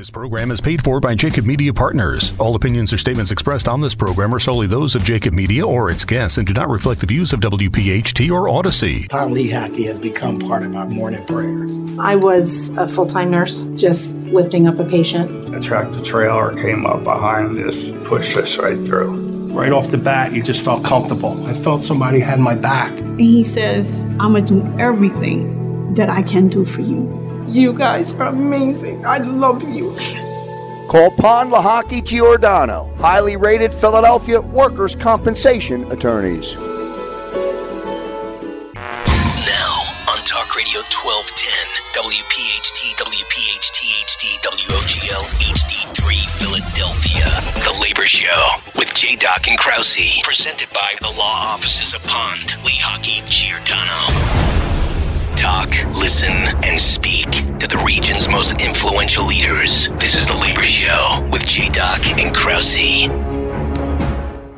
This program is paid for by Jacob Media Partners. All opinions or statements expressed on this program are solely those of Jacob Media or its guests and do not reflect the views of WPHT or Audacy. Pond Lehocky has become part of our morning prayers. I was a full time nurse, just lifting up a patient. A tractor trailer came up behind us, pushed us right through. Right off the bat, you just felt comfortable. I felt somebody had my back. And he says, I'm going to do everything that I can do for you. You guys are amazing. I love you. Call Pond Lehocky Giordano, highly rated Philadelphia workers' compensation attorneys. Now on Talk Radio 1210, WPHT, WPHT HD, WOGL HD3 Philadelphia. The Labor Show with J. Doc and Krause, presented by the law offices of Pond, Lehocky, Giordano. Talk, listen, and speak to the region's most influential leaders. This is The Labor Show with J. Doc and Krause.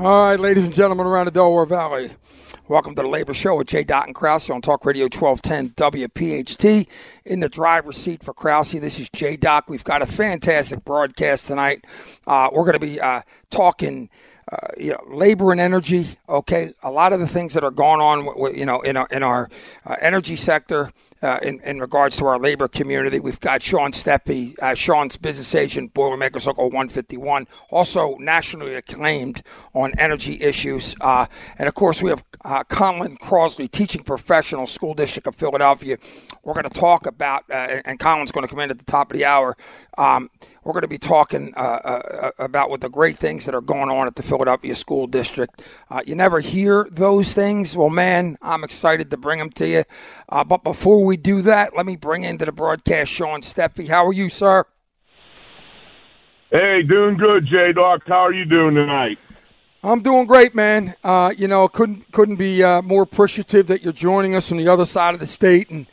All right, ladies and gentlemen around the Delaware Valley, welcome to the Labor Show with J. Doc and Krause on Talk Radio 1210 WPHT. In the driver's seat for Krause, this is J. Doc. We've got a fantastic broadcast tonight. Uh, we're going to be uh, talking. Uh, you know, labor and energy. Okay, a lot of the things that are going on, you know, in our in our uh, energy sector, uh, in, in regards to our labor community. We've got Sean Steffee, uh, Sean's business agent, Boilermaker Circle 151, also nationally acclaimed on energy issues. Uh, and of course, we have uh, Colin Crosley, teaching professional, School District of Philadelphia. We're going to talk about, uh, and Colin's going to come in at the top of the hour. Um, we're going to be talking about what the great things that are going on at the Philadelphia School District. You never hear those things. Well, man, I'm excited to bring them to you. But before we do that, let me bring into the broadcast Sean Steffee. How are you, sir? Hey, doing good, J Doc. How are you doing tonight? I'm doing great, man. Uh, you know, couldn't couldn't be uh, more appreciative that you're joining us from the other side of the state, and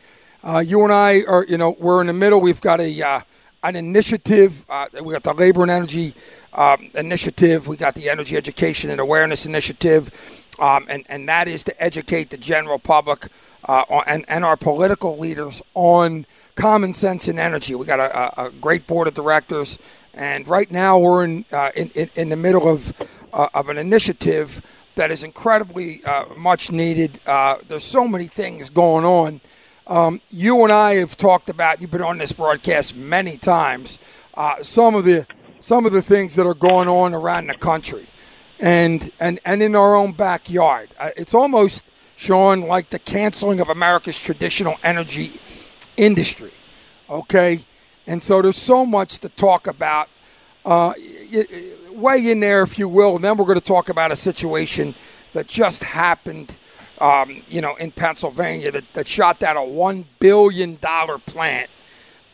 you and I are, you know, we're in the middle. We've got a an initiative. Uh, we got the Labor and Energy um, Initiative. We got the Energy Education and Awareness Initiative, um, and and that is to educate the general public uh, and and our political leaders on common sense in energy. We got a, a great board of directors, and right now we're in uh, in, in, in the middle of uh, of an initiative that is incredibly uh, much needed. Uh, there's so many things going on. Um, you and I have talked about. You've been on this broadcast many times. Uh, some of the some of the things that are going on around the country, and and and in our own backyard. It's almost Sean like the canceling of America's traditional energy industry. Okay, and so there's so much to talk about. Uh, weigh in there, if you will, and then we're going to talk about a situation that just happened um, you know, in Pennsylvania that, that shot down a one billion dollar plant,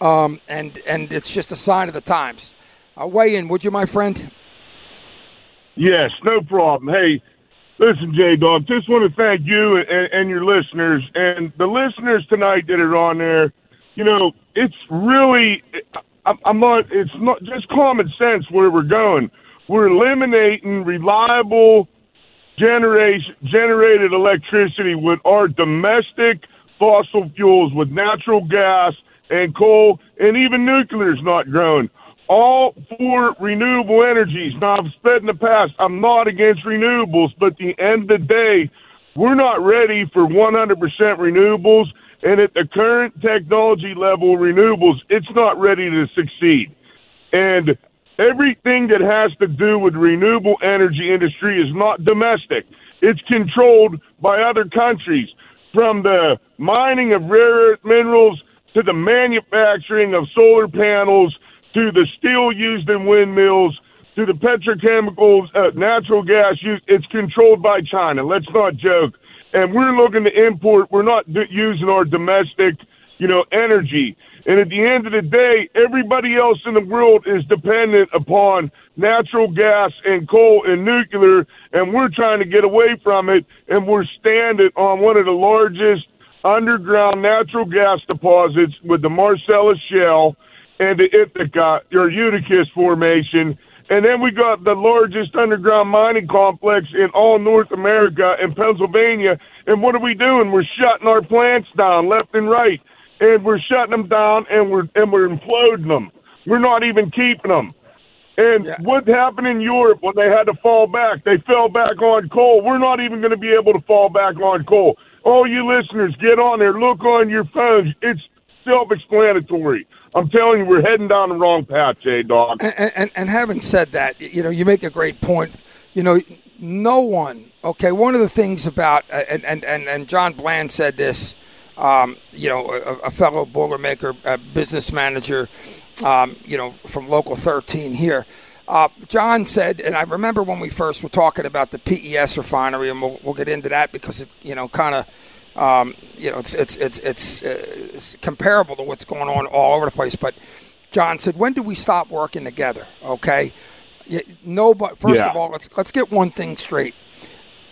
um, and and it's just a sign of the times. Uh, weigh in, would you, my friend? Yes, no problem. Hey, listen, J Dog, just want to thank you and, and your listeners and the listeners tonight that are on there. You know, it's really, I'm not. It's not just common sense where we're going. We're eliminating reliable generation, generated electricity with our domestic fossil fuels, with natural gas and coal, and even nuclear is not growing. All for renewable energies. Now, I've said in the past, I'm not against renewables, but at the end of the day, we're not ready for 100% renewables. And at the current technology level, renewables, it's not ready to succeed. And Everything that has to do with renewable energy industry is not domestic. It's controlled by other countries, from the mining of rare earth minerals to the manufacturing of solar panels to the steel used in windmills to the petrochemicals, uh, natural gas. It's controlled by China. Let's not joke. And we're looking to import. We're not d- using our domestic, you know, energy. And at the end of the day, everybody else in the world is dependent upon natural gas and coal and nuclear, and we're trying to get away from it, and we're standing on one of the largest underground natural gas deposits with the Marcellus Shale and the Ithaca or Utica's Formation. And then we got the largest underground mining complex in all North America in Pennsylvania. And what are we doing? We're shutting our plants down left and right and we're shutting them down and we're and we're imploding them. We're not even keeping them. And yeah. what happened in Europe when they had to fall back? They fell back on coal. We're not even going to be able to fall back on coal. All you listeners, get on there, look on your phones. It's self-explanatory. I'm telling you, we're heading down the wrong path, J Dog. And, and, and having said that, you know, you make a great point. You know, no one. Okay, one of the things about and and and, and John Bland said this. Um, you know, a, a fellow Boilermaker, a business manager, um, you know, from Local 13 here. Uh, John said, and I remember when we first were talking about the PES refinery, and we'll, we'll get into that because it, you know, kind of um, you know, it's it's it's it's, uh, it's, comparable to what's going on all over the place. But John said, when do we stop working together? Okay, nobody. First yeah. of all, let's let's get one thing straight.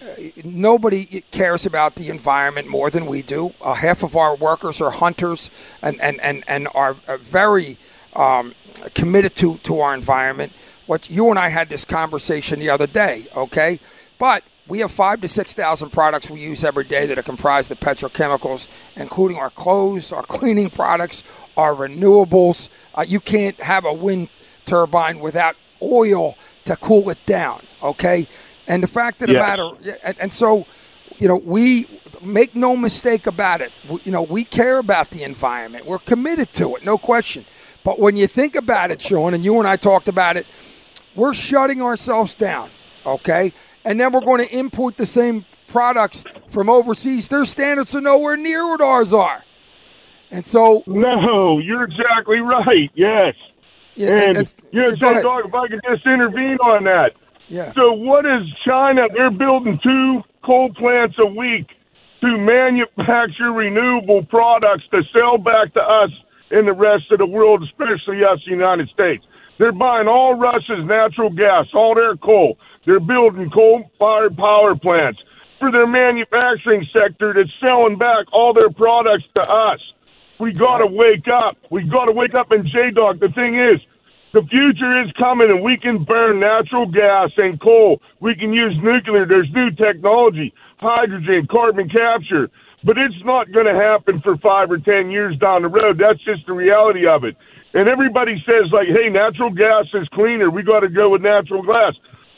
Uh, nobody cares about the environment more than we do. Uh, half of our workers are hunters and and and and are, are very um, committed to to our environment. What you and I had this conversation the other day. Okay, but we have five to 6,000 products we use every day that are comprised of petrochemicals, including our clothes, our cleaning products, our renewables. Uh, you can't have a wind turbine without oil to cool it down, okay? And the fact of the yes. matter, and, and, so, you know, we make no mistake about it. We, you know, we care about the environment. We're committed to it, no question. But when you think about it, Sean, and you and I talked about it, we're shutting ourselves down, okay? And then we're going to import the same products from overseas. Their standards are nowhere near what ours are. And so, no, you're exactly right. Yes, yeah, and you know, so dog, if I could just intervene on that. Yeah. So, what is China? They're building two coal plants a week to manufacture renewable products to sell back to us and the rest of the world, especially us, the United States. They're buying all Russia's natural gas, all their coal. They're building coal-fired power plants for their manufacturing sector that's selling back all their products to us. We got to wake up. We got to wake up. And J Dog, the thing is, the future is coming, and we can burn natural gas and coal. We can use nuclear. There's new technology, hydrogen, carbon capture. But it's not going to happen for five or ten years down the road. That's just the reality of it. And everybody says, like, hey, natural gas is cleaner. We got to go with natural gas.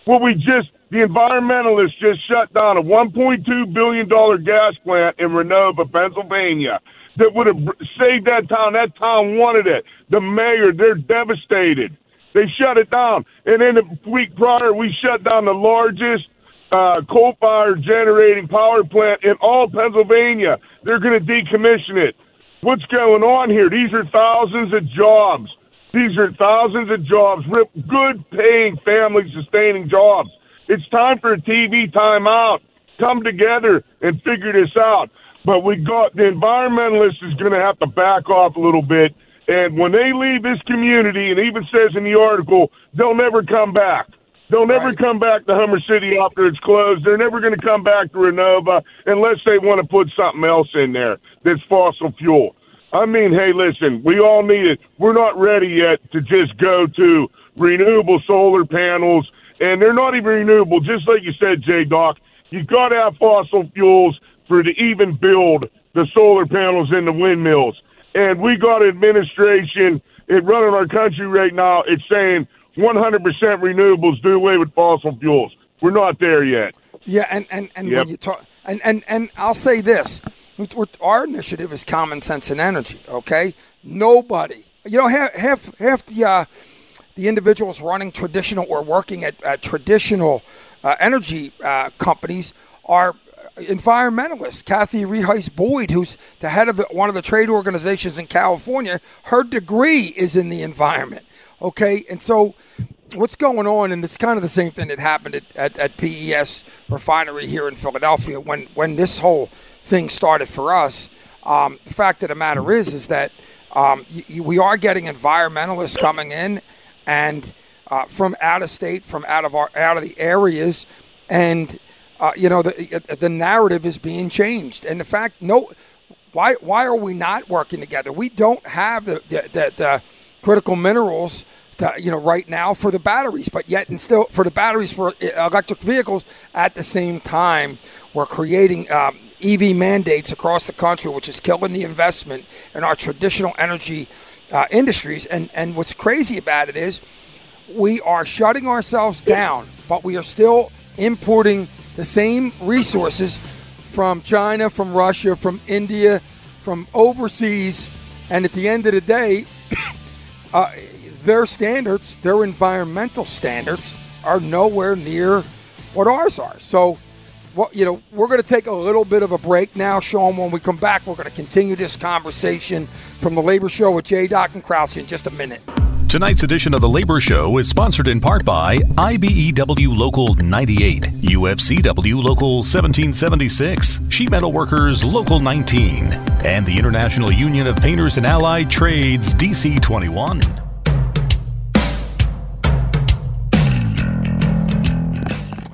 Well, we just, the environmentalists just shut down a $1.2 billion gas plant in Renovo, Pennsylvania, that would have saved that town. That town wanted it. The mayor, they're devastated. They shut it down. And then the week prior, we shut down the largest uh, coal fired generating power plant in all Pennsylvania. They're going to decommission it. What's going on here? These are thousands of jobs. These are thousands of jobs, good paying, family sustaining jobs. It's time for a TV timeout. Come together and figure this out. But we got the environmentalist is going to have to back off a little bit. And when they leave this community, and even says in the article, they'll never come back. They'll never right. come back to Homer City after it's closed. They're never going to come back to Renovo unless they want to put something else in there that's fossil fuel. I mean, hey, listen, we all need it. We're not ready yet to just go to renewable solar panels, and they're not even renewable. Just like you said, J Doc, you've got to have fossil fuels for to even build the solar panels and the windmills. And we got administration it running our country right now. It's saying 100% renewables do away with fossil fuels. We're not there yet. Yeah, and and and yep. when you talk, and and and I'll say this: our initiative is common sense and energy. Okay, nobody, you know, half half, the uh, the individuals running traditional or working at, at traditional uh, energy uh, companies are environmentalists. Kathy Reheis Boyd, who's the head of the, one of the trade organizations in California, her degree is in the environment. Okay, and so what's going on, and it's kind of the same thing that happened at, at, at PES refinery here in Philadelphia when when this whole thing started for us. Um, the fact of the matter is, is that um, y- we are getting environmentalists coming in and uh, from out of state, from out of our out of the areas, and uh, you know the the narrative is being changed. And the fact, no, why why are we not working together? We don't have the the, the, the critical minerals to, you know, right now for the batteries, but yet and still for the batteries for electric vehicles. At the same time, we're creating um, EV mandates across the country, which is killing the investment in our traditional energy uh, industries. And and what's crazy about it is we are shutting ourselves down, but we are still importing the same resources from China, from Russia, from India, from overseas. And at the end of the day, uh, their standards, their environmental standards, are nowhere near what ours are. So, what you know, we're going to take a little bit of a break now, Sean. When we come back, we're going to continue this conversation from the Labor Show with Jay Doc and Krause in just a minute. Tonight's edition of The Labor Show is sponsored in part by IBEW Local 98, UFCW Local 1776, Sheet Metal Workers Local 19, and the International Union of Painters and Allied Trades DC 21.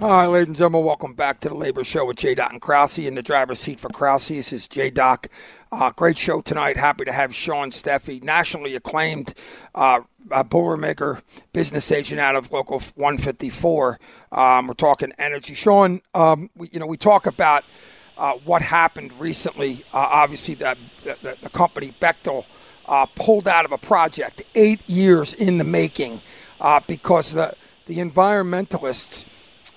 Right, ladies and gentlemen, welcome back to the Labor Show with J. Doc and Krause in the driver's seat for Krause. This is J. Doc. Uh, great show tonight. Happy to have Sean Steffee, nationally acclaimed uh, Boilermaker business agent out of Local 154. Um, we're talking energy. Sean, um, we, you know, we talk about uh, what happened recently. Uh, obviously, the, the, the, company Bechtel uh, pulled out of a project eight years in the making uh, because the the environmentalists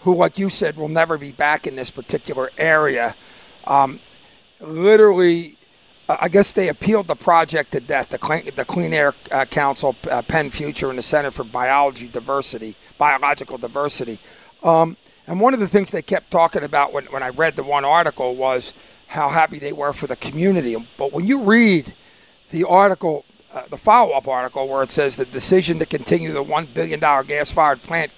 who, like you said, will never be back in this particular area. Um, literally, uh, I guess they appealed the project to death. The Clean, the Clean Air uh, Council, uh, Penn Future, and the Center for Biology Diversity, Biological Diversity. Um, and one of the things they kept talking about when, when I read the one article was how happy they were for the community. But when you read the article, uh, the follow up article, where it says the decision to continue the $1 billion gas fired plant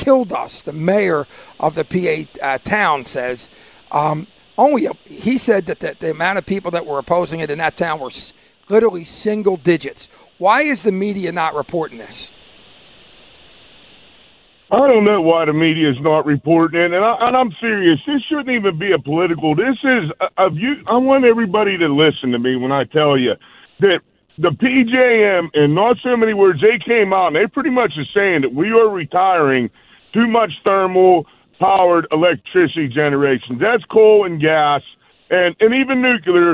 killed us. The mayor of the PA uh, town says um, only a, he said that the, the, amount of people that were opposing it in that town were literally single digits. Why is the media not reporting this? I don't know why the media is not reporting it, and, I, am serious. This shouldn't even be a political. This is a, a view. I want everybody to listen to me when I tell you that the PJM, in not so many words, they came out and they pretty much are saying that we are retiring too much thermal powered electricity generation. That's coal and gas and, and even nuclear.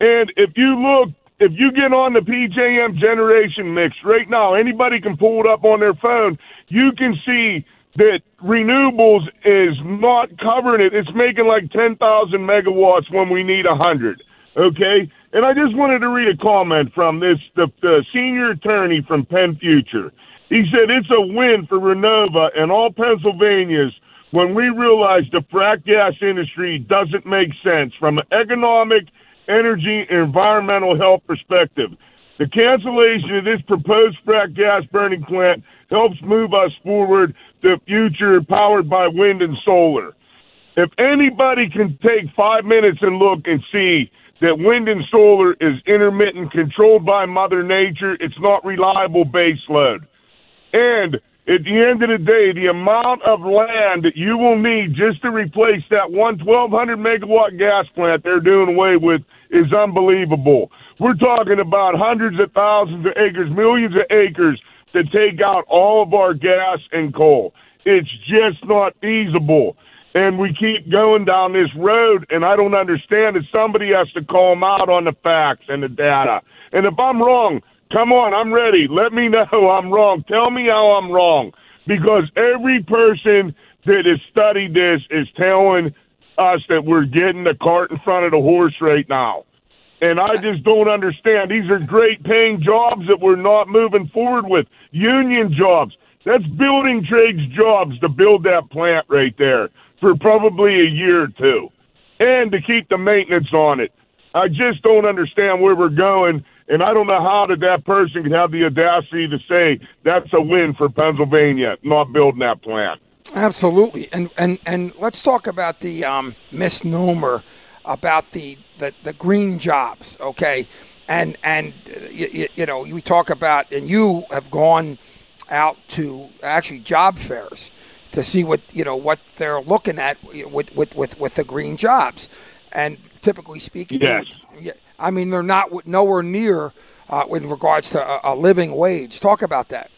And if you look, if you get on the PJM generation mix right now, anybody can pull it up on their phone. You can see that renewables is not covering it. It's making like 10,000 megawatts when we need 100. Okay? And I just wanted to read a comment from this, the, the senior attorney from Penn Future. He said it's a win for Renovo and all Pennsylvanians when we realize the frack gas industry doesn't make sense from an economic, energy, and environmental health perspective. The cancellation of this proposed frack gas burning plant helps move us forward to a future powered by wind and solar. If anybody can take five minutes and look and see that wind and solar is intermittent, controlled by Mother Nature, it's not reliable base load. And at the end of the day, the amount of land that you will need just to replace that one 1200 megawatt gas plant they're doing away with is unbelievable. We're talking about hundreds of thousands of acres, millions of acres to take out all of our gas and coal. It's just not feasible. And we keep going down this road, and I don't understand it. Somebody has to call them out on the facts and the data. And if I'm wrong, Come on, I'm ready. Let me know I'm wrong. Tell me how I'm wrong. Because every person that has studied this is telling us that we're getting the cart in front of the horse right now. And I just don't understand. These are great paying jobs that we're not moving forward with. Union jobs. That's building trades jobs to build that plant right there for probably a year or two. And to keep the maintenance on it. I just don't understand where we're going and I don't know how did that person can have the audacity to say that's a win for Pennsylvania, not building that plant. Absolutely, and and and let's talk about the um, misnomer about the, the the green jobs, okay? And and you, you know we talk about, and you have gone out to actually job fairs to see what you know what they're looking at with with with, with the green jobs, and typically speaking, yes. I mean, they're not nowhere near uh, in regards to a, a, living wage. Talk about that.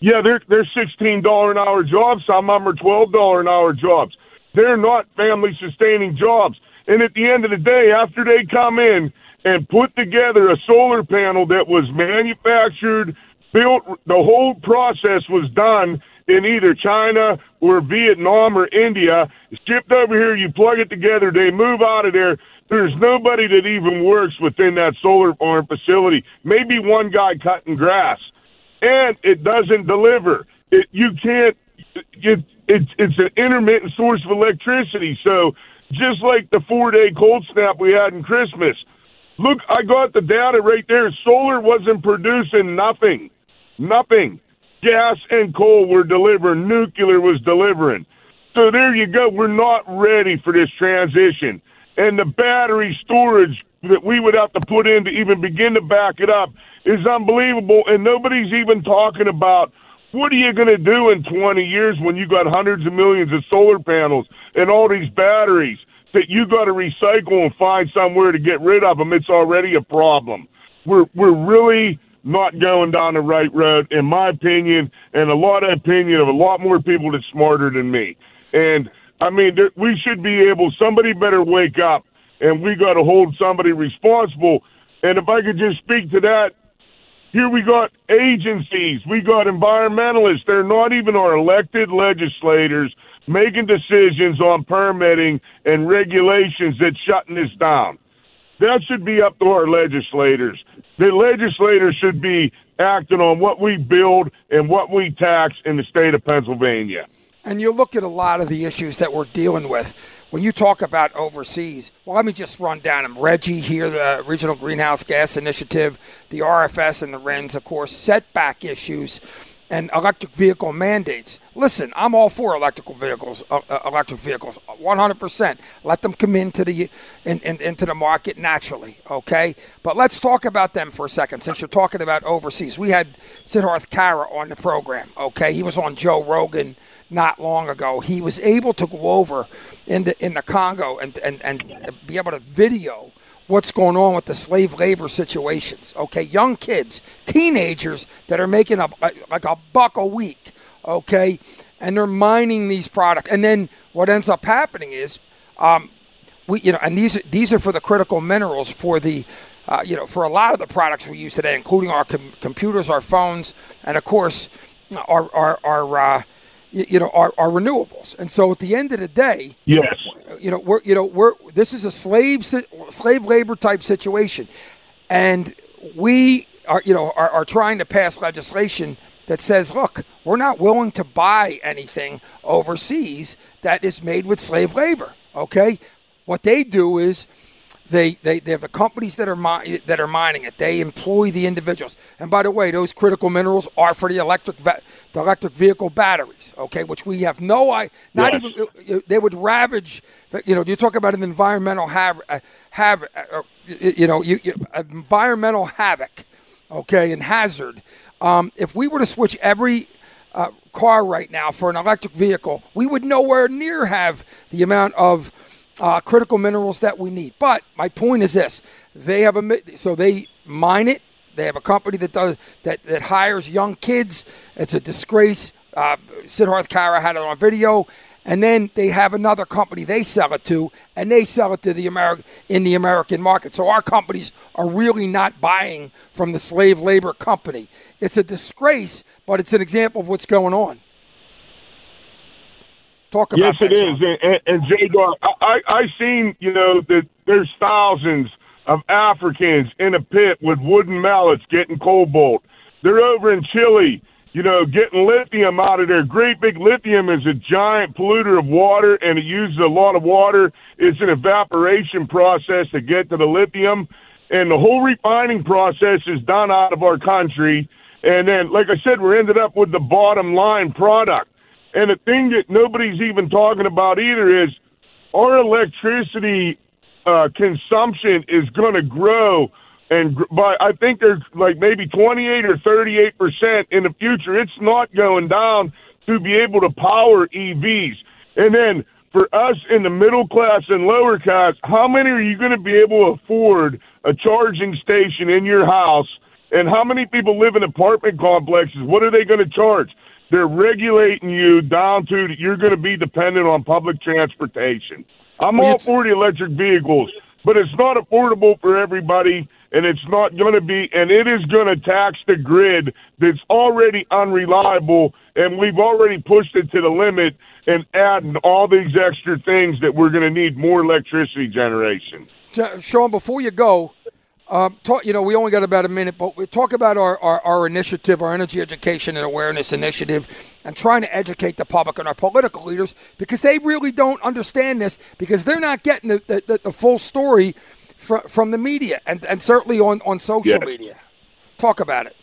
Yeah, they're they're sixteen dollar an hour jobs. Some of them are twelve dollar an hour jobs. They're not family sustaining jobs. And at the end of the day, after they come in and put together a solar panel that was manufactured, built, the whole process was done in either China or Vietnam or India, shipped over here, you plug it together, they move out of there. There's nobody that even works within that solar farm facility. Maybe one guy cutting grass. And it doesn't deliver. It, you can't, it, it's, it's an intermittent source of electricity. So just like the four day cold snap we had in Christmas, look, I got the data right there. Solar wasn't producing nothing. Nothing. Gas and coal were delivering. Nuclear was delivering. So there you go. We're not ready for this transition. And the battery storage that we would have to put in to even begin to back it up is unbelievable. And nobody's even talking about what are you going to do in 20 years when you got hundreds of millions of solar panels and all these batteries that you got to recycle and find somewhere to get rid of them? It's already a problem. We're we're really not going down the right road, in my opinion, and a lot of opinion of a lot more people that's smarter than me. And I mean, there, we should be able. Somebody better wake up, and we got to hold somebody responsible. And if I could just speak to that, here we got agencies, we got environmentalists. They're not even our elected legislators making decisions on permitting and regulations that's shutting this down. That should be up to our legislators. The legislators should be acting on what we build and what we tax in the state of Pennsylvania. And you look at a lot of the issues that we're dealing with. When you talk about overseas, well, let me just run down them. RGGI here, the Regional Greenhouse Gas Initiative, the RFS and the RINs, of course, setback issues and electric vehicle mandates. Listen, I'm all for electrical vehicles, uh, uh, electric vehicles, 100%. Let them come into the in, in, into the market naturally, okay? But let's talk about them for a second. Since you're talking about overseas, we had Siddharth Kara on the program, okay? He was on Joe Rogan not long ago. He was able to go over in the in the Congo and and, and be able to video what's going on with the slave labor situations. Okay, young kids, teenagers that are making a, like a buck a week. Okay, and they're mining these products, and then what ends up happening is, um, we you know, and these these are for the critical minerals for the. Uh, you know, for a lot of the products we use today, including our com- computers, our phones, and of course, our our, our uh, you know, are, are renewables. And so at the end of the day, yes, you know, we're you know we're this is a slave slave labor type situation, and we are you know are, are trying to pass legislation that says, look, we're not willing to buy anything overseas that is made with slave labor. Okay, what they do is they, they, they have the companies that are mi- that are mining it. They employ the individuals. And by the way, those critical minerals are for the electric ve- the electric vehicle batteries. Okay, which we have no I not yes. even uh, they would ravage. You know, you talk about an environmental have uh, have uh, you know you, you, environmental havoc. Okay, and hazard. Um, if we were to switch every uh, car right now for an electric vehicle, we would nowhere near have the amount of uh, critical minerals that we need. But my point is this: they have a so they mine it. They have a company that does that that hires young kids. It's a disgrace. Uh, Siddharth Kara had it on video, and then they have another company they sell it to, and they sell it to the American in the American market. So our companies are really not buying from the slave labor company. It's a disgrace, but it's an example of what's going on. Talk about yes, that, it is. And, and, and J Dog, I I seen you know that there's thousands of Africans in a pit with wooden mallets getting cobalt. They're over in Chile, you know, getting lithium out of there. Great big lithium is a giant polluter of water, and it uses a lot of water. It's an evaporation process to get to the lithium, and the whole refining process is done out of our country. And then, like I said, we're ended up with the bottom line product. And the thing that nobody's even talking about either is our electricity uh, consumption is going to grow, and gr- by I think there's like maybe 28 or 38 percent in the future. It's not going down to be able to power EVs. And then for us in the middle class and lower class, how many are you going to be able to afford a charging station in your house? And how many people live in apartment complexes? What are they going to charge? They're regulating you down to you're going to be dependent on public transportation. I'm all for the electric vehicles. but it's not affordable for everybody and it's not going to be, and it is going to tax the grid that's already unreliable, and we've already pushed it to the limit and adding all these extra things that we're going to need more electricity generation. Sean, before you go, um, talk, you know, we only got about a minute, but we talk about our, our, our, initiative, our energy education and awareness initiative, and trying to educate the public and our political leaders because they really don't understand this because they're not getting the, the, the full story from, from the media and, and certainly on, on social yes. media. Talk about it.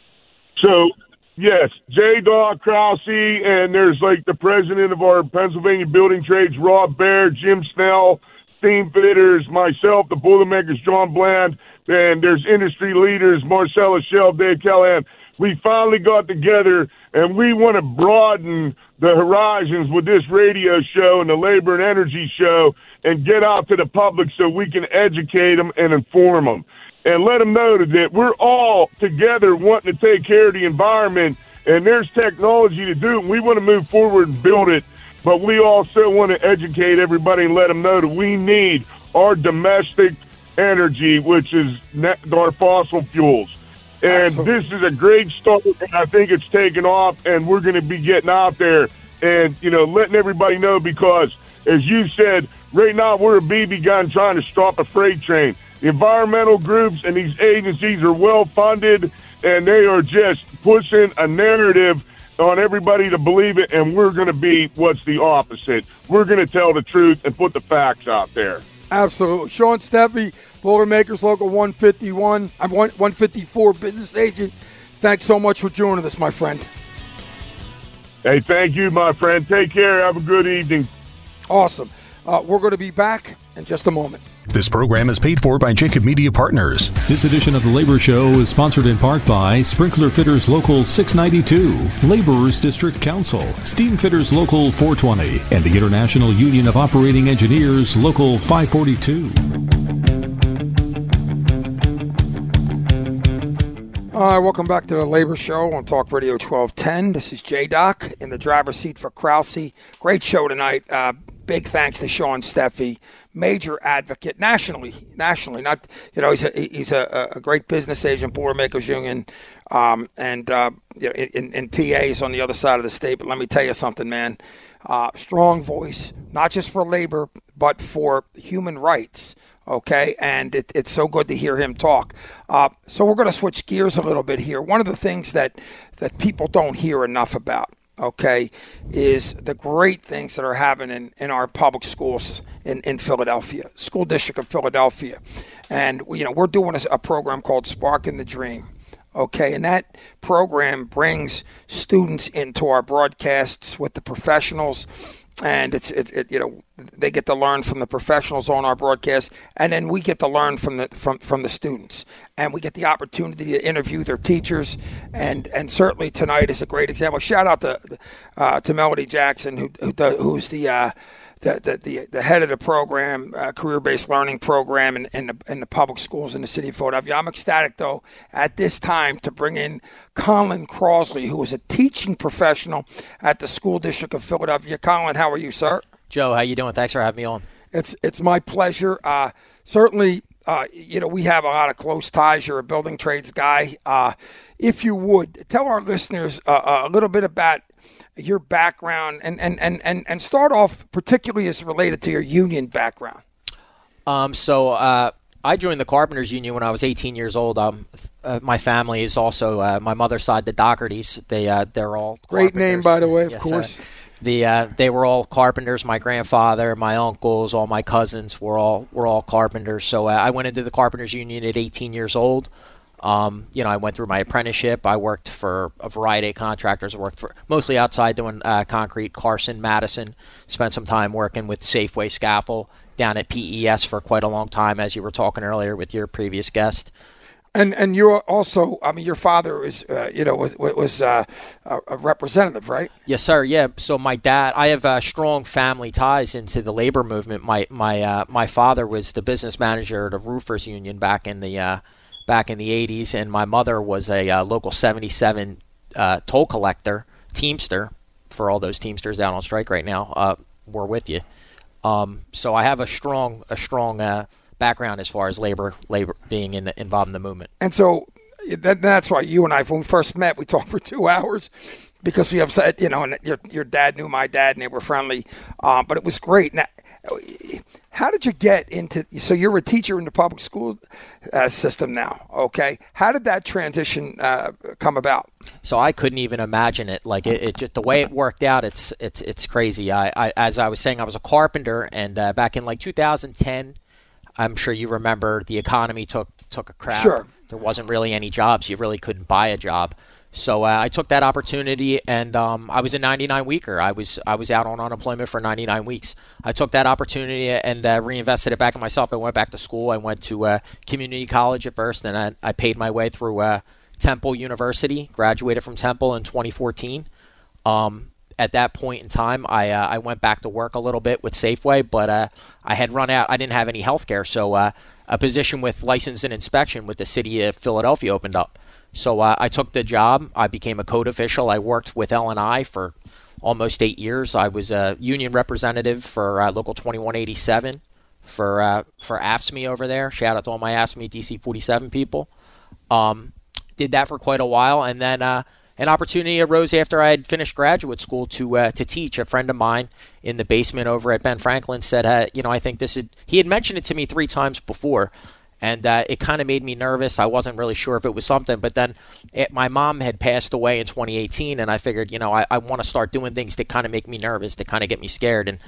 So, yes, J. Dog Krause, and there's like the president of our Pennsylvania Building Trades, Rob Bair, Jim Snell, Steam Fitters, myself, the Boilermakers, John Bland, and there's industry leaders, Marcellus Shale, Dave Callahan. We finally got together and we want to broaden the horizons with this radio show and the labor and energy show and get out to the public so we can educate them and inform them and let them know that we're all together wanting to take care of the environment and there's technology to do it. We want to move forward and build it, but we also want to educate everybody and let them know that we need our domestic energy, which is net, our fossil fuels. And Absolutely. this is a great start, and I think it's taken off, and we're going to be getting out there and, you know, letting everybody know because, as you said, Right now, we're a BB gun trying to stop a freight train. The environmental groups and these agencies are well funded, and they are just pushing a narrative on everybody to believe it, and we're going to be what's the opposite. We're going to tell the truth and put the facts out there. Absolutely. Sean Steffee, Boilermakers Local 151. I'm 154 business agent. Thanks so much for joining us, my friend. Hey, thank you, my friend. Take care. Have a good evening. Awesome. Uh, we're going to be back in just a moment. This program is paid for by Jacob Media Partners. This edition of The Labor Show is sponsored in part by Sprinkler Fitters Local 692, Laborers District Council, Steam Fitters Local 420, and the International Union of Operating Engineers Local 542. All right, welcome back to the Labor Show on Talk Radio 1210. This is J Doc in the driver's seat for Krause. Great show tonight. Uh, big thanks to Sean Steffee, major advocate nationally. Nationally, not you know he's a he's a, a great business agent, Boilermakers Union, um, and uh, you know, in, in PAs on the other side of the state. But let me tell you something, man. Uh, strong voice, not just for labor, but for human rights. Okay, and it, it's so good to hear him talk. Uh, so we're going to switch gears a little bit here. One of the things that that people don't hear enough about okay, is the great things that are happening in our public schools in, in Philadelphia, school district of Philadelphia. And, you know, we're doing a, a program called Sparking the Dream. Okay, and that program brings students into our broadcasts with the professionals and it's it's it, you know they get to learn from the professionals on our broadcast, and then we get to learn from the from from the students, and we get the opportunity to interview their teachers, and and certainly tonight is a great example. Shout out to uh, to Melody Jackson, who, who does, who's the uh, the, the, the, the, head of the program, uh, career based learning program in, in, the, in the public schools in the city of Philadelphia. I'm ecstatic, though, at this time to bring in Colin Crosley, who is a teaching professional at the school district of Philadelphia. Colin, how are you, sir? Joe, how you doing? Thanks for having me on. It's it's my pleasure. Uh, certainly, uh, you know we have a lot of close ties. You're a building trades guy. Uh, if you would tell our listeners uh, a little bit about your background and, and, and, and, and start off particularly as related to your union background. Um, so uh, I joined the Carpenters Union when I was 18 years old. Um, uh, my family is also uh, my mother's side, the Dohertys. They uh, they're all great name by the way, of yes, uh, course. the uh, they were all carpenters. My grandfather, my uncles, all my cousins were all were all carpenters. So I went into the Carpenters Union at 18 years old. Um, you know, I went through my apprenticeship. I worked for a variety of contractors. I worked for mostly outside doing uh, concrete. Carson, Madison. Spent some time working with Safeway Scaffold down at PES for quite a long time, as you were talking earlier with your previous guest. And and you're also, I mean, your father is, uh, you know, was, was uh, a representative, right? Yes, sir. Yeah. So my dad, I have uh, strong family ties into the labor movement. My my uh, my father was the business manager at a roofers union back in the uh, back in the 80s, and my mother was a uh, local 77 uh, toll collector, Teamster, for all those Teamsters out on strike right now. Uh, we're with you. Um, so I have a strong, a strong uh, background as far as labor labor being in, involved in the movement. And so that, that's why you and I, when we first met, we talked for two hours because we said, you know, and your your dad knew my dad and they were friendly, um, but it was great. Now, how did you get into? So you're a teacher in the public school uh, system now, okay? How did that transition uh, come about? So I couldn't even imagine it. Like it, it, just the way it worked out. It's it's it's crazy. I, I as I was saying, I was a carpenter, and uh, back in like 2010, I'm sure you remember the economy took took a crap. Sure. There wasn't really any jobs. You really couldn't buy a job. So uh, I took that opportunity, and um, I was a 99 weeker. I was I was out on unemployment for 99 weeks. I took that opportunity and uh, reinvested it back in myself. I went back to school. I went to uh, community college at first, and I, I paid my way through uh, Temple University. Graduated from Temple in 2014. Um, at that point in time, I uh, I went back to work a little bit with Safeway, but uh, I had run out. I didn't have any health care, so a position with license and inspection with the city of Philadelphia opened up. So uh, I took the job. I became a code official. I worked with L&I for almost eight years. I was a union representative for uh, Local 2187 for uh, for AFSCME over there. Shout out to all my AFSCME DC 47 people. Um, did that for quite a while, and then uh, an opportunity arose after I had finished graduate school to uh, to teach. A friend of mine in the basement over at Ben Franklin said, you know, I think this is. He had mentioned it to me three times before and uh, it kind of made me nervous. I wasn't really sure if it was something, but then it, my mom had passed away in 2018, and I figured, you know, I, I want to start doing things that kind of make me nervous, to kind of get me scared, and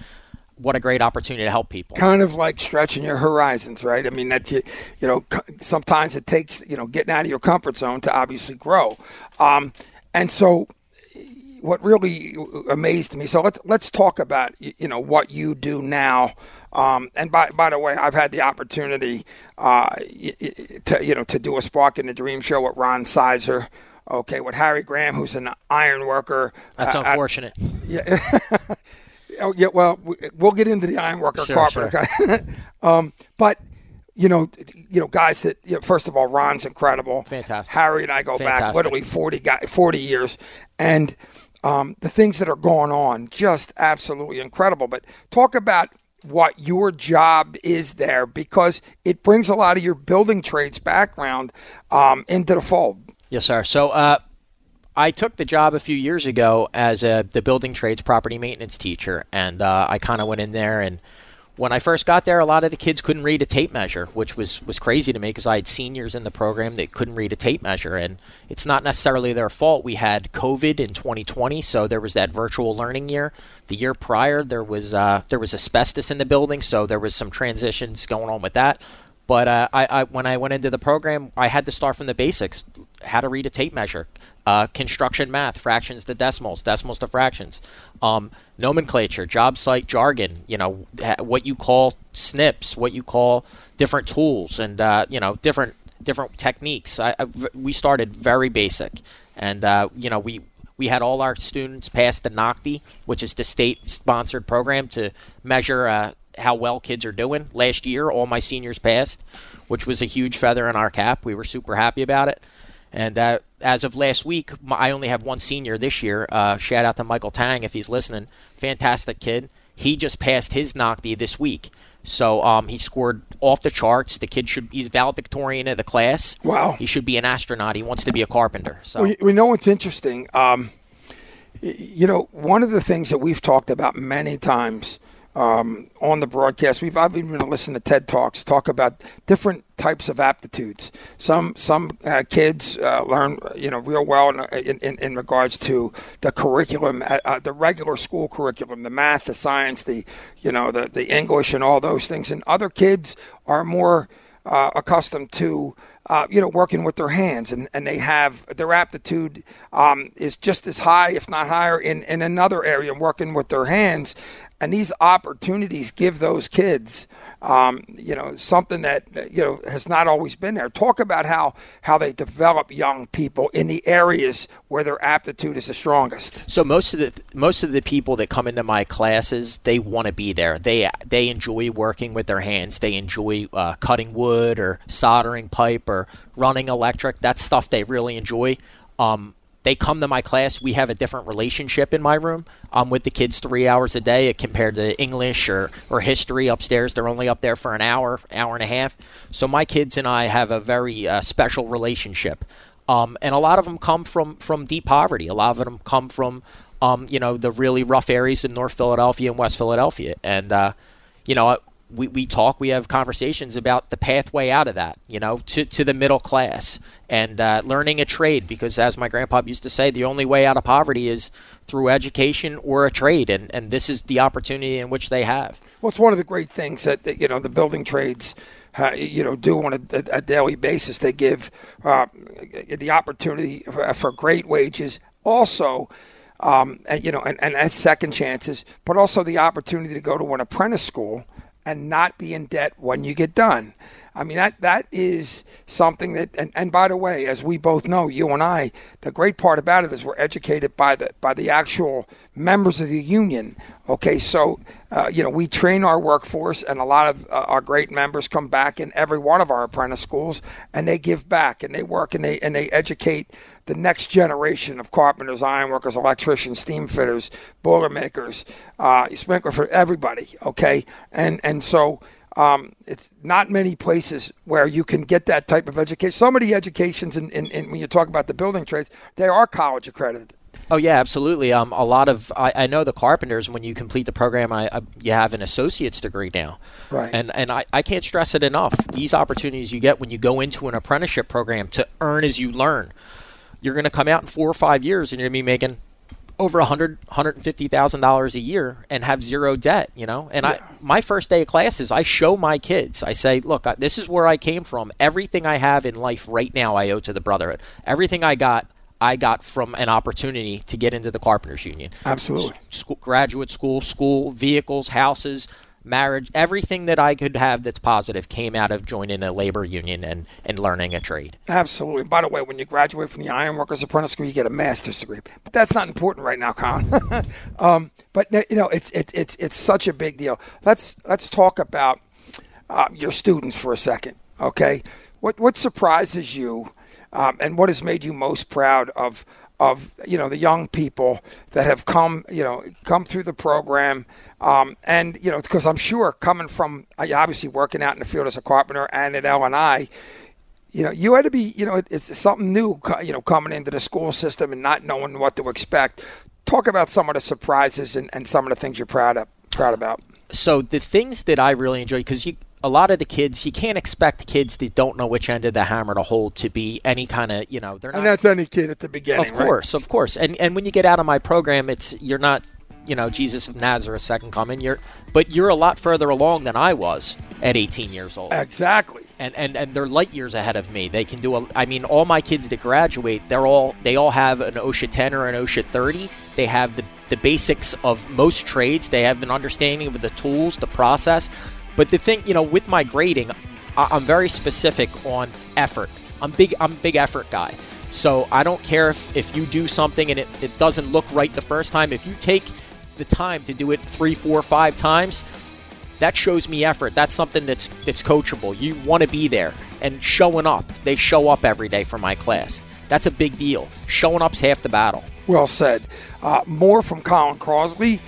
what a great opportunity to help people. Kind of like stretching your horizons, right? I mean, that you, you know, sometimes it takes, you know, getting out of your comfort zone to obviously grow, um, and so what really amazed me. So let's let's talk about you know what you do now um, and by by the way, I've had the opportunity uh, to you know to do a Sparking the Dream show with Ron Sizer. Okay, with Harry Graham, who's an iron worker. That's uh, unfortunate. At, yeah. oh yeah. Well, we'll get into the iron worker sure, carpenter. Sure. um, but you know, you know, guys that you know, first of all, Ron's incredible. Fantastic. Harry and I go Fantastic. back literally 40, guy, 40 years, and um, the things that are going on just absolutely incredible. But talk about what your job is there because it brings a lot of your building trades background um, into the fold. Yes, sir. So uh, I took the job a few years ago as a, the building trades property maintenance teacher, and uh, I kind of went in there and – when I first got there, a lot of the kids couldn't read a tape measure, which was, was crazy to me because I had seniors in the program that couldn't read a tape measure. And it's not necessarily their fault. We had COVID in 2020, so there was that virtual learning year. The year prior, there was uh, there was asbestos in the building, so there was some transitions going on with that. But uh, I, I, when I went into the program, I had to start from the basics: how to read a tape measure, uh, construction math, fractions to decimals, decimals to fractions, um, nomenclature, job site jargon, you know, what you call snips, what you call different tools, and uh, you know, different different techniques. I, I, we started very basic, and uh, you know, we we had all our students pass the NOCTI, which is the state-sponsored program to measure uh, how well kids are doing. Last year, all my seniors passed, which was a huge feather in our cap. We were super happy about it. And uh, as of last week, I only have one senior this year. Uh, shout out to Michael Tang if he's listening. Fantastic kid. He just passed his NOCTI this week. So um, he scored off the charts. The kid should he's valedictorian of the class. Wow. He should be an astronaut. He wants to be a carpenter. So we, we know what's interesting. Um, you know, one of the things that we've talked about many times – um, on the broadcast. We've I've even listened to TED talks talk about different types of aptitudes. Some some uh, kids uh, learn you know real well in, in, in regards to the curriculum, uh, uh, the regular school curriculum, the math, the science, the you know the the English, and all those things. And other kids are more uh, accustomed to. Uh, you know, working with their hands, and, and they have their aptitude um, is just as high, if not higher, in, in another area, working with their hands and these opportunities give those kids um, you know something that you know has not always been there. Talk about how how they develop young people in the areas where their aptitude is the strongest. So most of the most of the people that come into my classes they want to be there. They they enjoy working with their hands. They enjoy uh, cutting wood or soldering pipe or running electric. That's stuff they really enjoy. Um, they come to my class. We have a different relationship in my room. I'm with the kids three hours a day compared to English or, or history upstairs. They're only up there for an hour, hour and a half. So my kids and I have a very uh, special relationship. Um, and a lot of them come from, from deep poverty. A lot of them come from, um, you know, the really rough areas in North Philadelphia and West Philadelphia. And, uh, you know, we, we talk, we have conversations about the pathway out of that, you know, to, to the middle class and uh, learning a trade. Because as my grandpa used to say, the only way out of poverty is through education or a trade. And, and this is the opportunity in which they have. Well, it's one of the great things that, you know, the building trades. Uh, you know, do on a, a, daily basis. They give uh, the opportunity for, for great wages. Also, um, and, you know, and, and as second chances, but also the opportunity to go to an apprentice school and not be in debt when you get done. I mean that that is something that and, and by the way, as we both know, you and I, the great part about it is we're educated by the by the actual members of the union. Okay, so uh, you know we train our workforce, and a lot of uh, our great members come back in every one of our apprentice schools, and they give back, and they work, and they and they educate the next generation of carpenters, ironworkers, electricians, steam fitters, boiler makers, uh, sprinkler for everybody. Okay, and and so um, it's not many places where you can get that type of education. Some of the educations, in, in, in, when you talk about the building trades, they are college accredited. Oh yeah, absolutely. Um, a lot of I, I know the carpenters. When you complete the program, I, I, you have an associate's degree now. Right. And and I, I can't stress it enough. These opportunities you get when you go into an apprenticeship program to earn as you learn you're going to come out in four or five years and you're going to be making over a hundred, hundred and fifty thousand dollars a year and have zero debt. You know, and yeah. I my first day of classes, I show my kids. I say, look, this is where I came from. Everything I have in life right now, I owe to the Brotherhood. Everything I got. I got from an opportunity to get into the Carpenters Union. Absolutely. School, graduate school, school, vehicles, houses, marriage, everything that I could have that's positive came out of joining a labor union and, and learning a trade. Absolutely. By the way, when you graduate from the Ironworkers Apprentice School, you get a master's degree. But that's not important right now, Colin. um, but you know, it's it, it's it's such a big deal. Let's let's talk about uh, your students for a second. Okay, what what surprises you, um, and what has made you most proud of of you know the young people that have come you know come through the program? Um, and you know because I'm sure coming from uh, obviously working out in the field as a carpenter and at LNI you know you had to be you know it's something new you know coming into the school system and not knowing what to expect. Talk about some of the surprises and, and some of the things you're proud of proud about. So the things that I really enjoy because you a lot of the kids, you can't expect kids that don't know which end of the hammer to hold to be any kind of, you know, they're not. And that's any kid at the beginning. Of course, right? of course. And and when you get out of my program, it's you're not, you know, Jesus of Nazareth, second coming. You're, but you're a lot further along than I was at 18 years old. Exactly. And and and they're light years ahead of me. They can do a. I mean, all my kids that graduate, they're all they all have an OSHA 10 or an OSHA 30. They have the the basics of most trades. They have an understanding of the tools, the process. But the thing, you know, with my grading, I'm very specific on effort. I'm big. I'm a big effort guy. So I don't care if, if you do something and it, it doesn't look right the first time. If you take the time to do it three, four, five times, that shows me effort. That's something that's that's coachable. You want to be there and showing up. They show up every day for my class. That's a big deal. Showing up's half the battle. Well said. Uh, more from Colin Crosley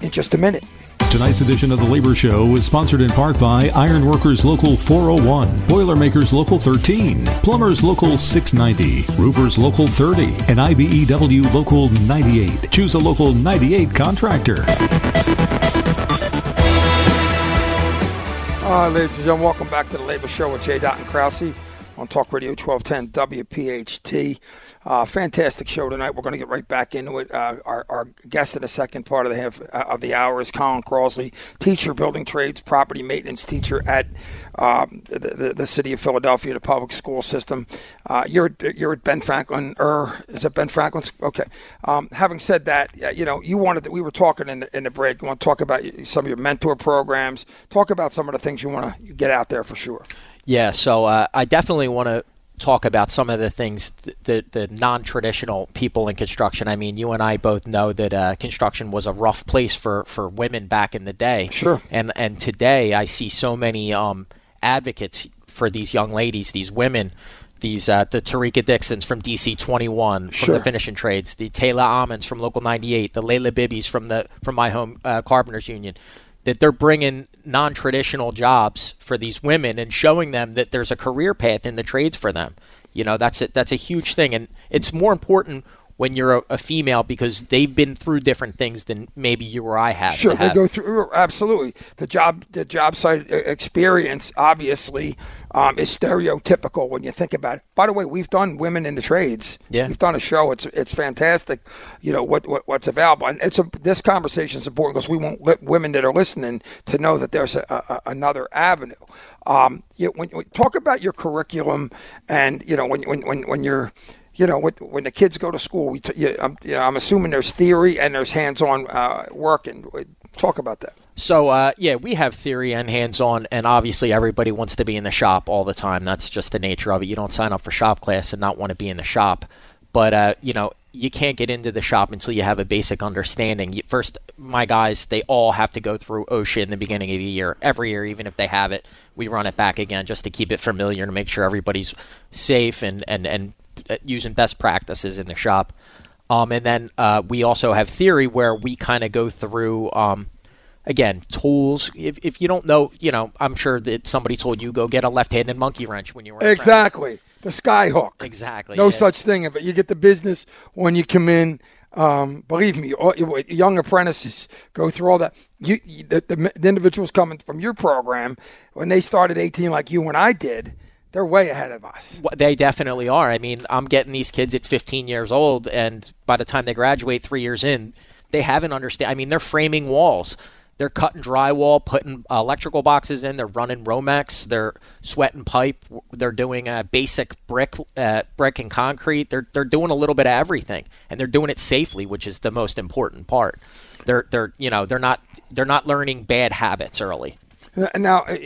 in just a minute. Tonight's edition of the Labor Show is sponsored in part by Ironworkers Local 401, Boilermakers Local 13, Plumbers Local 690, Roofers Local 30, and IBEW Local 98. Choose a Local 98 contractor. All right, ladies and gentlemen, welcome back to the Labor Show with J. Doc and Krause on Talk Radio 1210 WPHT. Uh, fantastic show tonight. We're going to get right back into it. Uh, our, our, guest in the second part of the half uh, of the hour is Colin Crosley, teacher, building trades, property maintenance teacher at um, the, the, the, city of Philadelphia, the public school system. Uh, you're you're at Ben Franklin, or is it Ben Franklin's? Okay. Um, having said that, you know you wanted that we were talking in the, in the break. You want to talk about some of your mentor programs. Talk about some of the things you want to get out there for sure. Yeah, so uh, I definitely want to talk about some of the things, the, the non traditional people in construction. I mean, you and I both know that uh, construction was a rough place for, for women back in the day. Sure. And, and today I see so many um, advocates for these young ladies, these women these uh, the Tarika Dixons from DC 21 from Sure. the finishing trades, the Taylor Almonds from Local 98, the Layla Bibbies from the from my home uh, Carpenters Union, that they're bringing non-traditional jobs for these women and showing them that there's a career path in the trades for them. You know, that's a, that's a huge thing, and it's more important when you're a, a female because they've been through different things than maybe you or I have. Sure, to they have. go through absolutely the job. The job site experience obviously um, is stereotypical when you think about it. By the way, we've done women in the trades. Yeah. we've done a show. It's it's fantastic. You know what, what what's available, and it's a, this conversation is important because we want li- women that are listening to know that there's a, a, another avenue. Um, you, when, when talk about your curriculum, and you know when when when, when you're you know, when, when the kids go to school, we t- you, I'm, you know, I'm assuming there's theory and there's hands-on uh, work. And talk about that. So uh, yeah, we have theory and hands-on, and obviously everybody wants to be in the shop all the time. That's just the nature of it. You don't sign up for shop class and not want to be in the shop. But uh, you know, you can't get into the shop until you have a basic understanding. First, my guys, they all have to go through OSHA in the beginning of the year. Every year, even if they have it, we run it back again just to keep it familiar to make sure everybody's safe and and and uh, using best practices in the shop. Um, and then uh, we also have theory where we kind of go through. Um, again, tools. If, if you don't know, you know, I'm sure that somebody told you go get a left-handed monkey wrench when you were. Exactly. The skyhook. Exactly. No yeah. such thing. If it you get the business when you come in, um, believe me, all, young apprentices go through all that. You, you- the, the, the individuals coming from your program, when they started 18 like you and I did, they're way ahead of us. Well, They definitely are. I mean, I'm getting these kids at 15 years old, and by the time they graduate three years in, they haven't understand. I mean, they're framing walls. They're cutting drywall, putting electrical boxes in. They're running Romex. They're sweating pipe. They're doing uh, basic brick, uh, brick and concrete. They're they're doing a little bit of everything, and they're doing it safely, which is the most important part. They're they're you know they're not they're not learning bad habits early. Now, uh,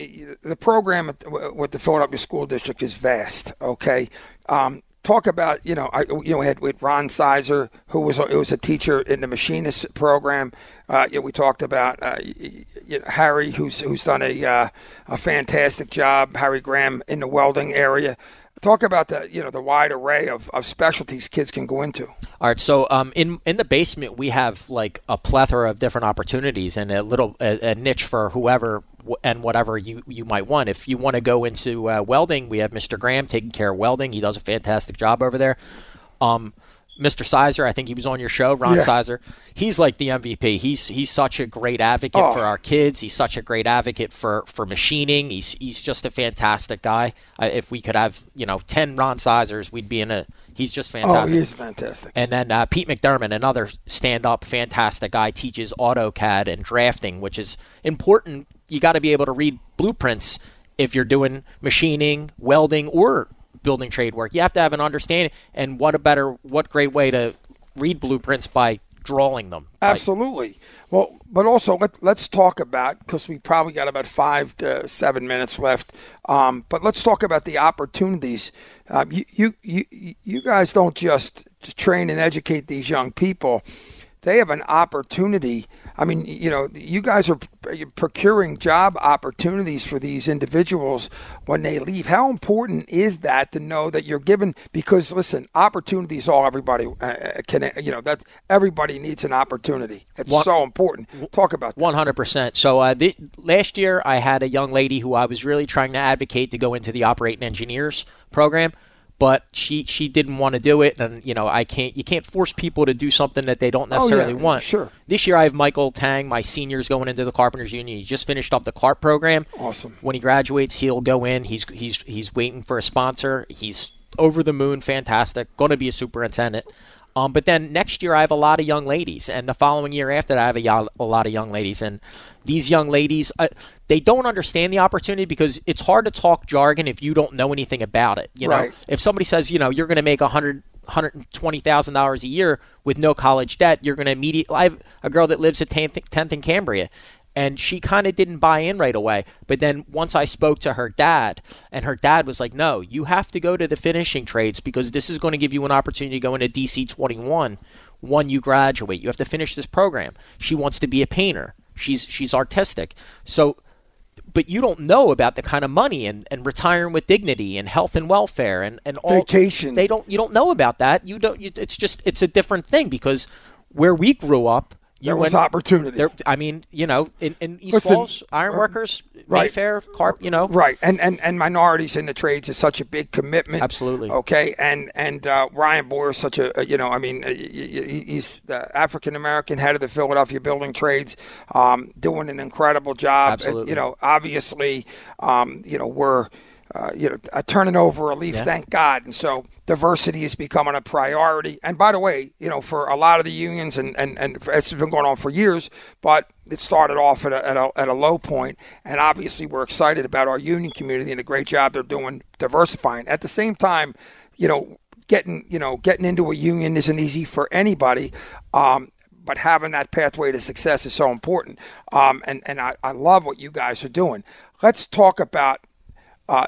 the program with the Philadelphia School District is vast. Okay, um, talk about you know I, you know we had with Ron Sizer who was it was a teacher in the machinist program. Uh, we talked about uh, you know, Harry who's who's done a uh, a fantastic job. Harry Graham in the welding area. Talk about the you know the wide array of, of specialties kids can go into. All right, so um, in in the basement we have like a plethora of different opportunities and a little a, a niche for whoever and whatever you you might want. If you want to go into uh, welding, we have Mr. Graham taking care of welding. He does a fantastic job over there. Um, Mr. Sizer, I think he was on your show, Ron Yeah. Sizer. He's like the MVP. He's he's such a great advocate Oh. for our kids. He's such a great advocate for for machining. He's he's just a fantastic guy. If we could have you know ten Ron Sizers, we'd be in a. He's just fantastic. Oh, he is fantastic. And then uh, Pete McDermott, another stand-up, fantastic guy, teaches AutoCAD and drafting, which is important. You got to be able to read blueprints if you're doing machining, welding, or building trade work. You have to have an understanding. And what a better, what great way to read blueprints by drawing them. Absolutely. Well, but also let, let's talk about because we probably got about five to seven minutes left. Um, but let's talk about the opportunities. Um, you, you you you guys don't just train and educate these young people; they have an opportunity. I mean, you know, you guys are procuring job opportunities for these individuals when they leave. How important is that to know that you're given? Because listen, opportunities all everybody uh, can. You know that everybody needs an opportunity. It's One- so important. Talk about. One hundred percent. So uh, last year, I had a young lady who I was really trying to advocate to go into the operating engineers program, but she she didn't want to do it, and you know I can't you can't force people to do something that they don't Oh, yeah, necessarily want. sure. This year, I have Michael Tang, my seniors, going into the Carpenters Union. He just finished up the CARP program. Awesome. When he graduates, he'll go in. He's he's he's waiting for a sponsor. He's over the moon, fantastic. Going to be a superintendent. Um, but then next year I have a lot of young ladies, and the following year after that I have a, lot of young ladies, and these young ladies uh, they don't understand the opportunity because it's hard to talk jargon if you don't know anything about it. You know, Right. if somebody says you know you're going to make a hundred hundred and twenty thousand dollars a year with no college debt, you're going to immediately. I have a girl that lives at tenth tenth in Cambria, and she kind of didn't buy in right away. But then once I spoke to her dad, and her dad was like, "No, you have to go to the finishing trades because this is going to give you an opportunity to go into DC 21 when you graduate. You have to finish this program." She wants to be a painter. She's she's artistic. So but you don't know about the kind of money and, and retiring with dignity and health and welfare and, and all Vacation. They don't you don't know about that. You don't. You, it's just it's a different thing because where we grew up, you There was went- opportunity. There, I mean, you know, in, in East Listen, Falls, iron workers, right. Mayfair, Carp, you know, Right, and, and and minorities in the trades is such a big commitment. Absolutely. Okay, and and uh, Ryan Boyer is such a, a- you know, I mean, uh, he's the African American head of the Philadelphia Building Trades, um, doing an incredible job. Uh, Absolutely. you know, obviously, um, you know, we're. Uh, you know, uh, turning over a leaf, Yeah. thank God. And so diversity is becoming a priority. And by the way, you know, for a lot of the unions, and, and, and it's been going on for years, but it started off at a, at, a, at a low point. And obviously, we're excited about our union community and the great job they're doing diversifying. At the same time, you know, getting you know getting into a union isn't easy for anybody. Um, but having that pathway to success is so important. Um, and and I, I love what you guys are doing. Let's talk about uh,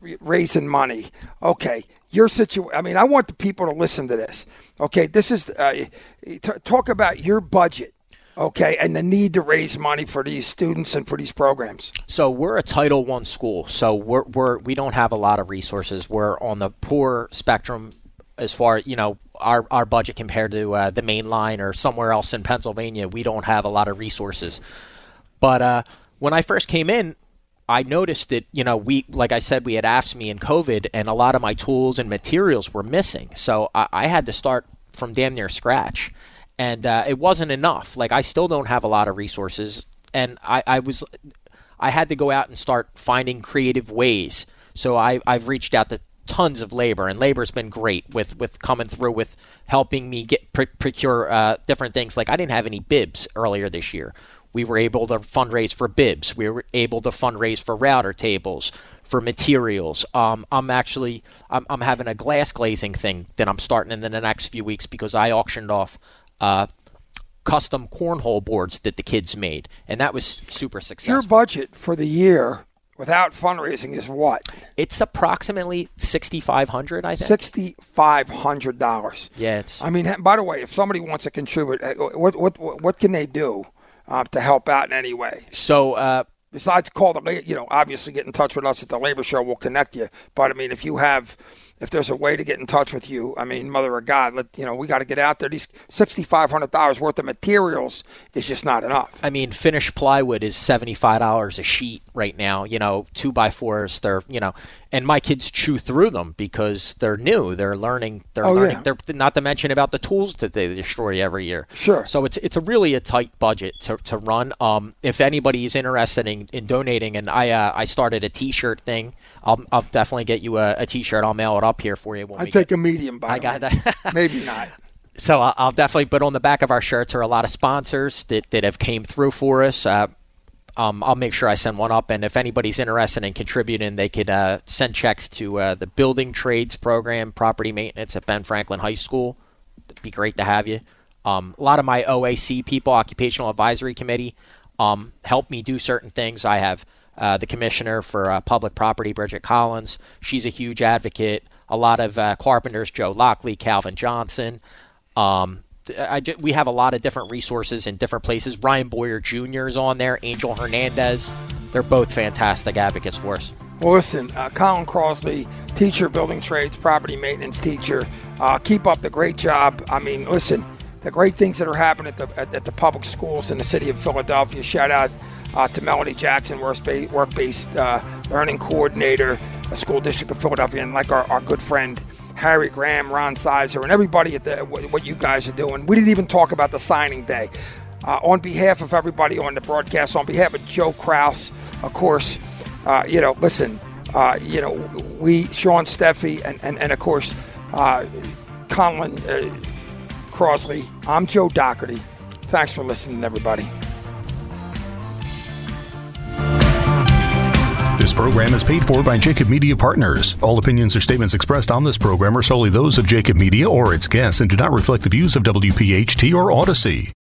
raising money. Okay, your situation. I mean, I want the people to listen to this. Okay, this is uh, t- talk about your budget. Okay, and the need to raise money for these students and for these programs. So we're a Title One school, so we're, we're we don't have a lot of resources. We're on the poor spectrum as far you know our our budget compared to uh, the main line or somewhere else in Pennsylvania. We don't have a lot of resources. But uh, when I first came in, I noticed that you know we like I said we had AFSME and COVID, and a lot of my tools and materials were missing. So I, I had to start from damn near scratch, and uh, it wasn't enough. Like I still don't have a lot of resources, and I, I was I had to go out and start finding creative ways. So I, I've reached out to tons of labor, and labor's been great with, with coming through with helping me get pr- procure uh, different things. Like I didn't have any bibs earlier this year. We were able to fundraise for bibs. We were able to fundraise for router tables, for materials. Um, I'm actually I'm, I'm having a glass glazing thing that I'm starting in the next few weeks because I auctioned off. Uh, custom cornhole boards that the kids made, and that was super successful. Your budget for the year without fundraising is what? It's approximately sixty five hundred, I think. Sixty five hundred dollars. Yeah, it's. I mean, by the way, if somebody wants to contribute, uh, what what what what can they do uh, to help out in any way? So, uh, besides call the you know obviously get in touch with us at the labor show, we'll connect you. But I mean, if you have. If there's a way to get in touch with you, I mean, Mother of God, let you know we got to get out there. These sixty five hundred dollars worth of materials is just not enough. I mean, finished plywood is seventy five dollars a sheet right now. You know, two by fours. They're you know, and my kids chew through them because they're new. They're learning. They're Oh, learning. yeah. They're not to mention about the tools that they destroy every year. Sure. So it's it's a really a tight budget to, to run. Um, if anybody is interested in, in donating, and I uh, I started a T-shirt thing. I'll, I'll definitely get you a, a T-shirt. I'll mail it up here for you. I take get- a medium. By I got that. Maybe not. So I'll, I'll definitely. But on the back of our shirts are a lot of sponsors that, that have came through for us. Uh, um, I'll make sure I send one up, and if anybody's interested in contributing, they could uh, send checks to uh, the Building Trades Program, Property Maintenance at Ben Franklin High School. It'd be great to have you. Um, a lot of my OAC people, Occupational Advisory Committee, um, help me do certain things. I have uh, the commissioner for uh, public property, Bridget Collins. She's a huge advocate. A lot of uh, carpenters, Joe Lockley, Calvin Johnson. Um, I ju- we have a lot of different resources in different places. Ryan Boyer Jr. is on there. Angel Hernandez. They're both fantastic advocates for us. Well, listen, uh, Colin Crosby, teacher, building trades, property maintenance teacher. Uh, keep up the great job. I mean, listen, the great things that are happening at the at, at the public schools in the city of Philadelphia. Shout out uh, to Melanie Jackson, work-based, work-based uh, learning coordinator, a school district of Philadelphia, and like our, our good friend Harry Graham, Ron Sizer, and everybody at the what you guys are doing. We didn't even talk about the signing day. Uh, on behalf of everybody on the broadcast, on behalf of Joe Kraus, of course, uh, you know, listen, uh, you know, we, Sean Steffee, and, and, and of course, uh, Conlon uh, Crosley. I'm Joe Doherty. Thanks for listening, everybody. Program is paid for by Jacob Media Partners. All opinions or statements expressed on this program are solely those of Jacob Media or its guests and do not reflect the views of WPHT or Audacy.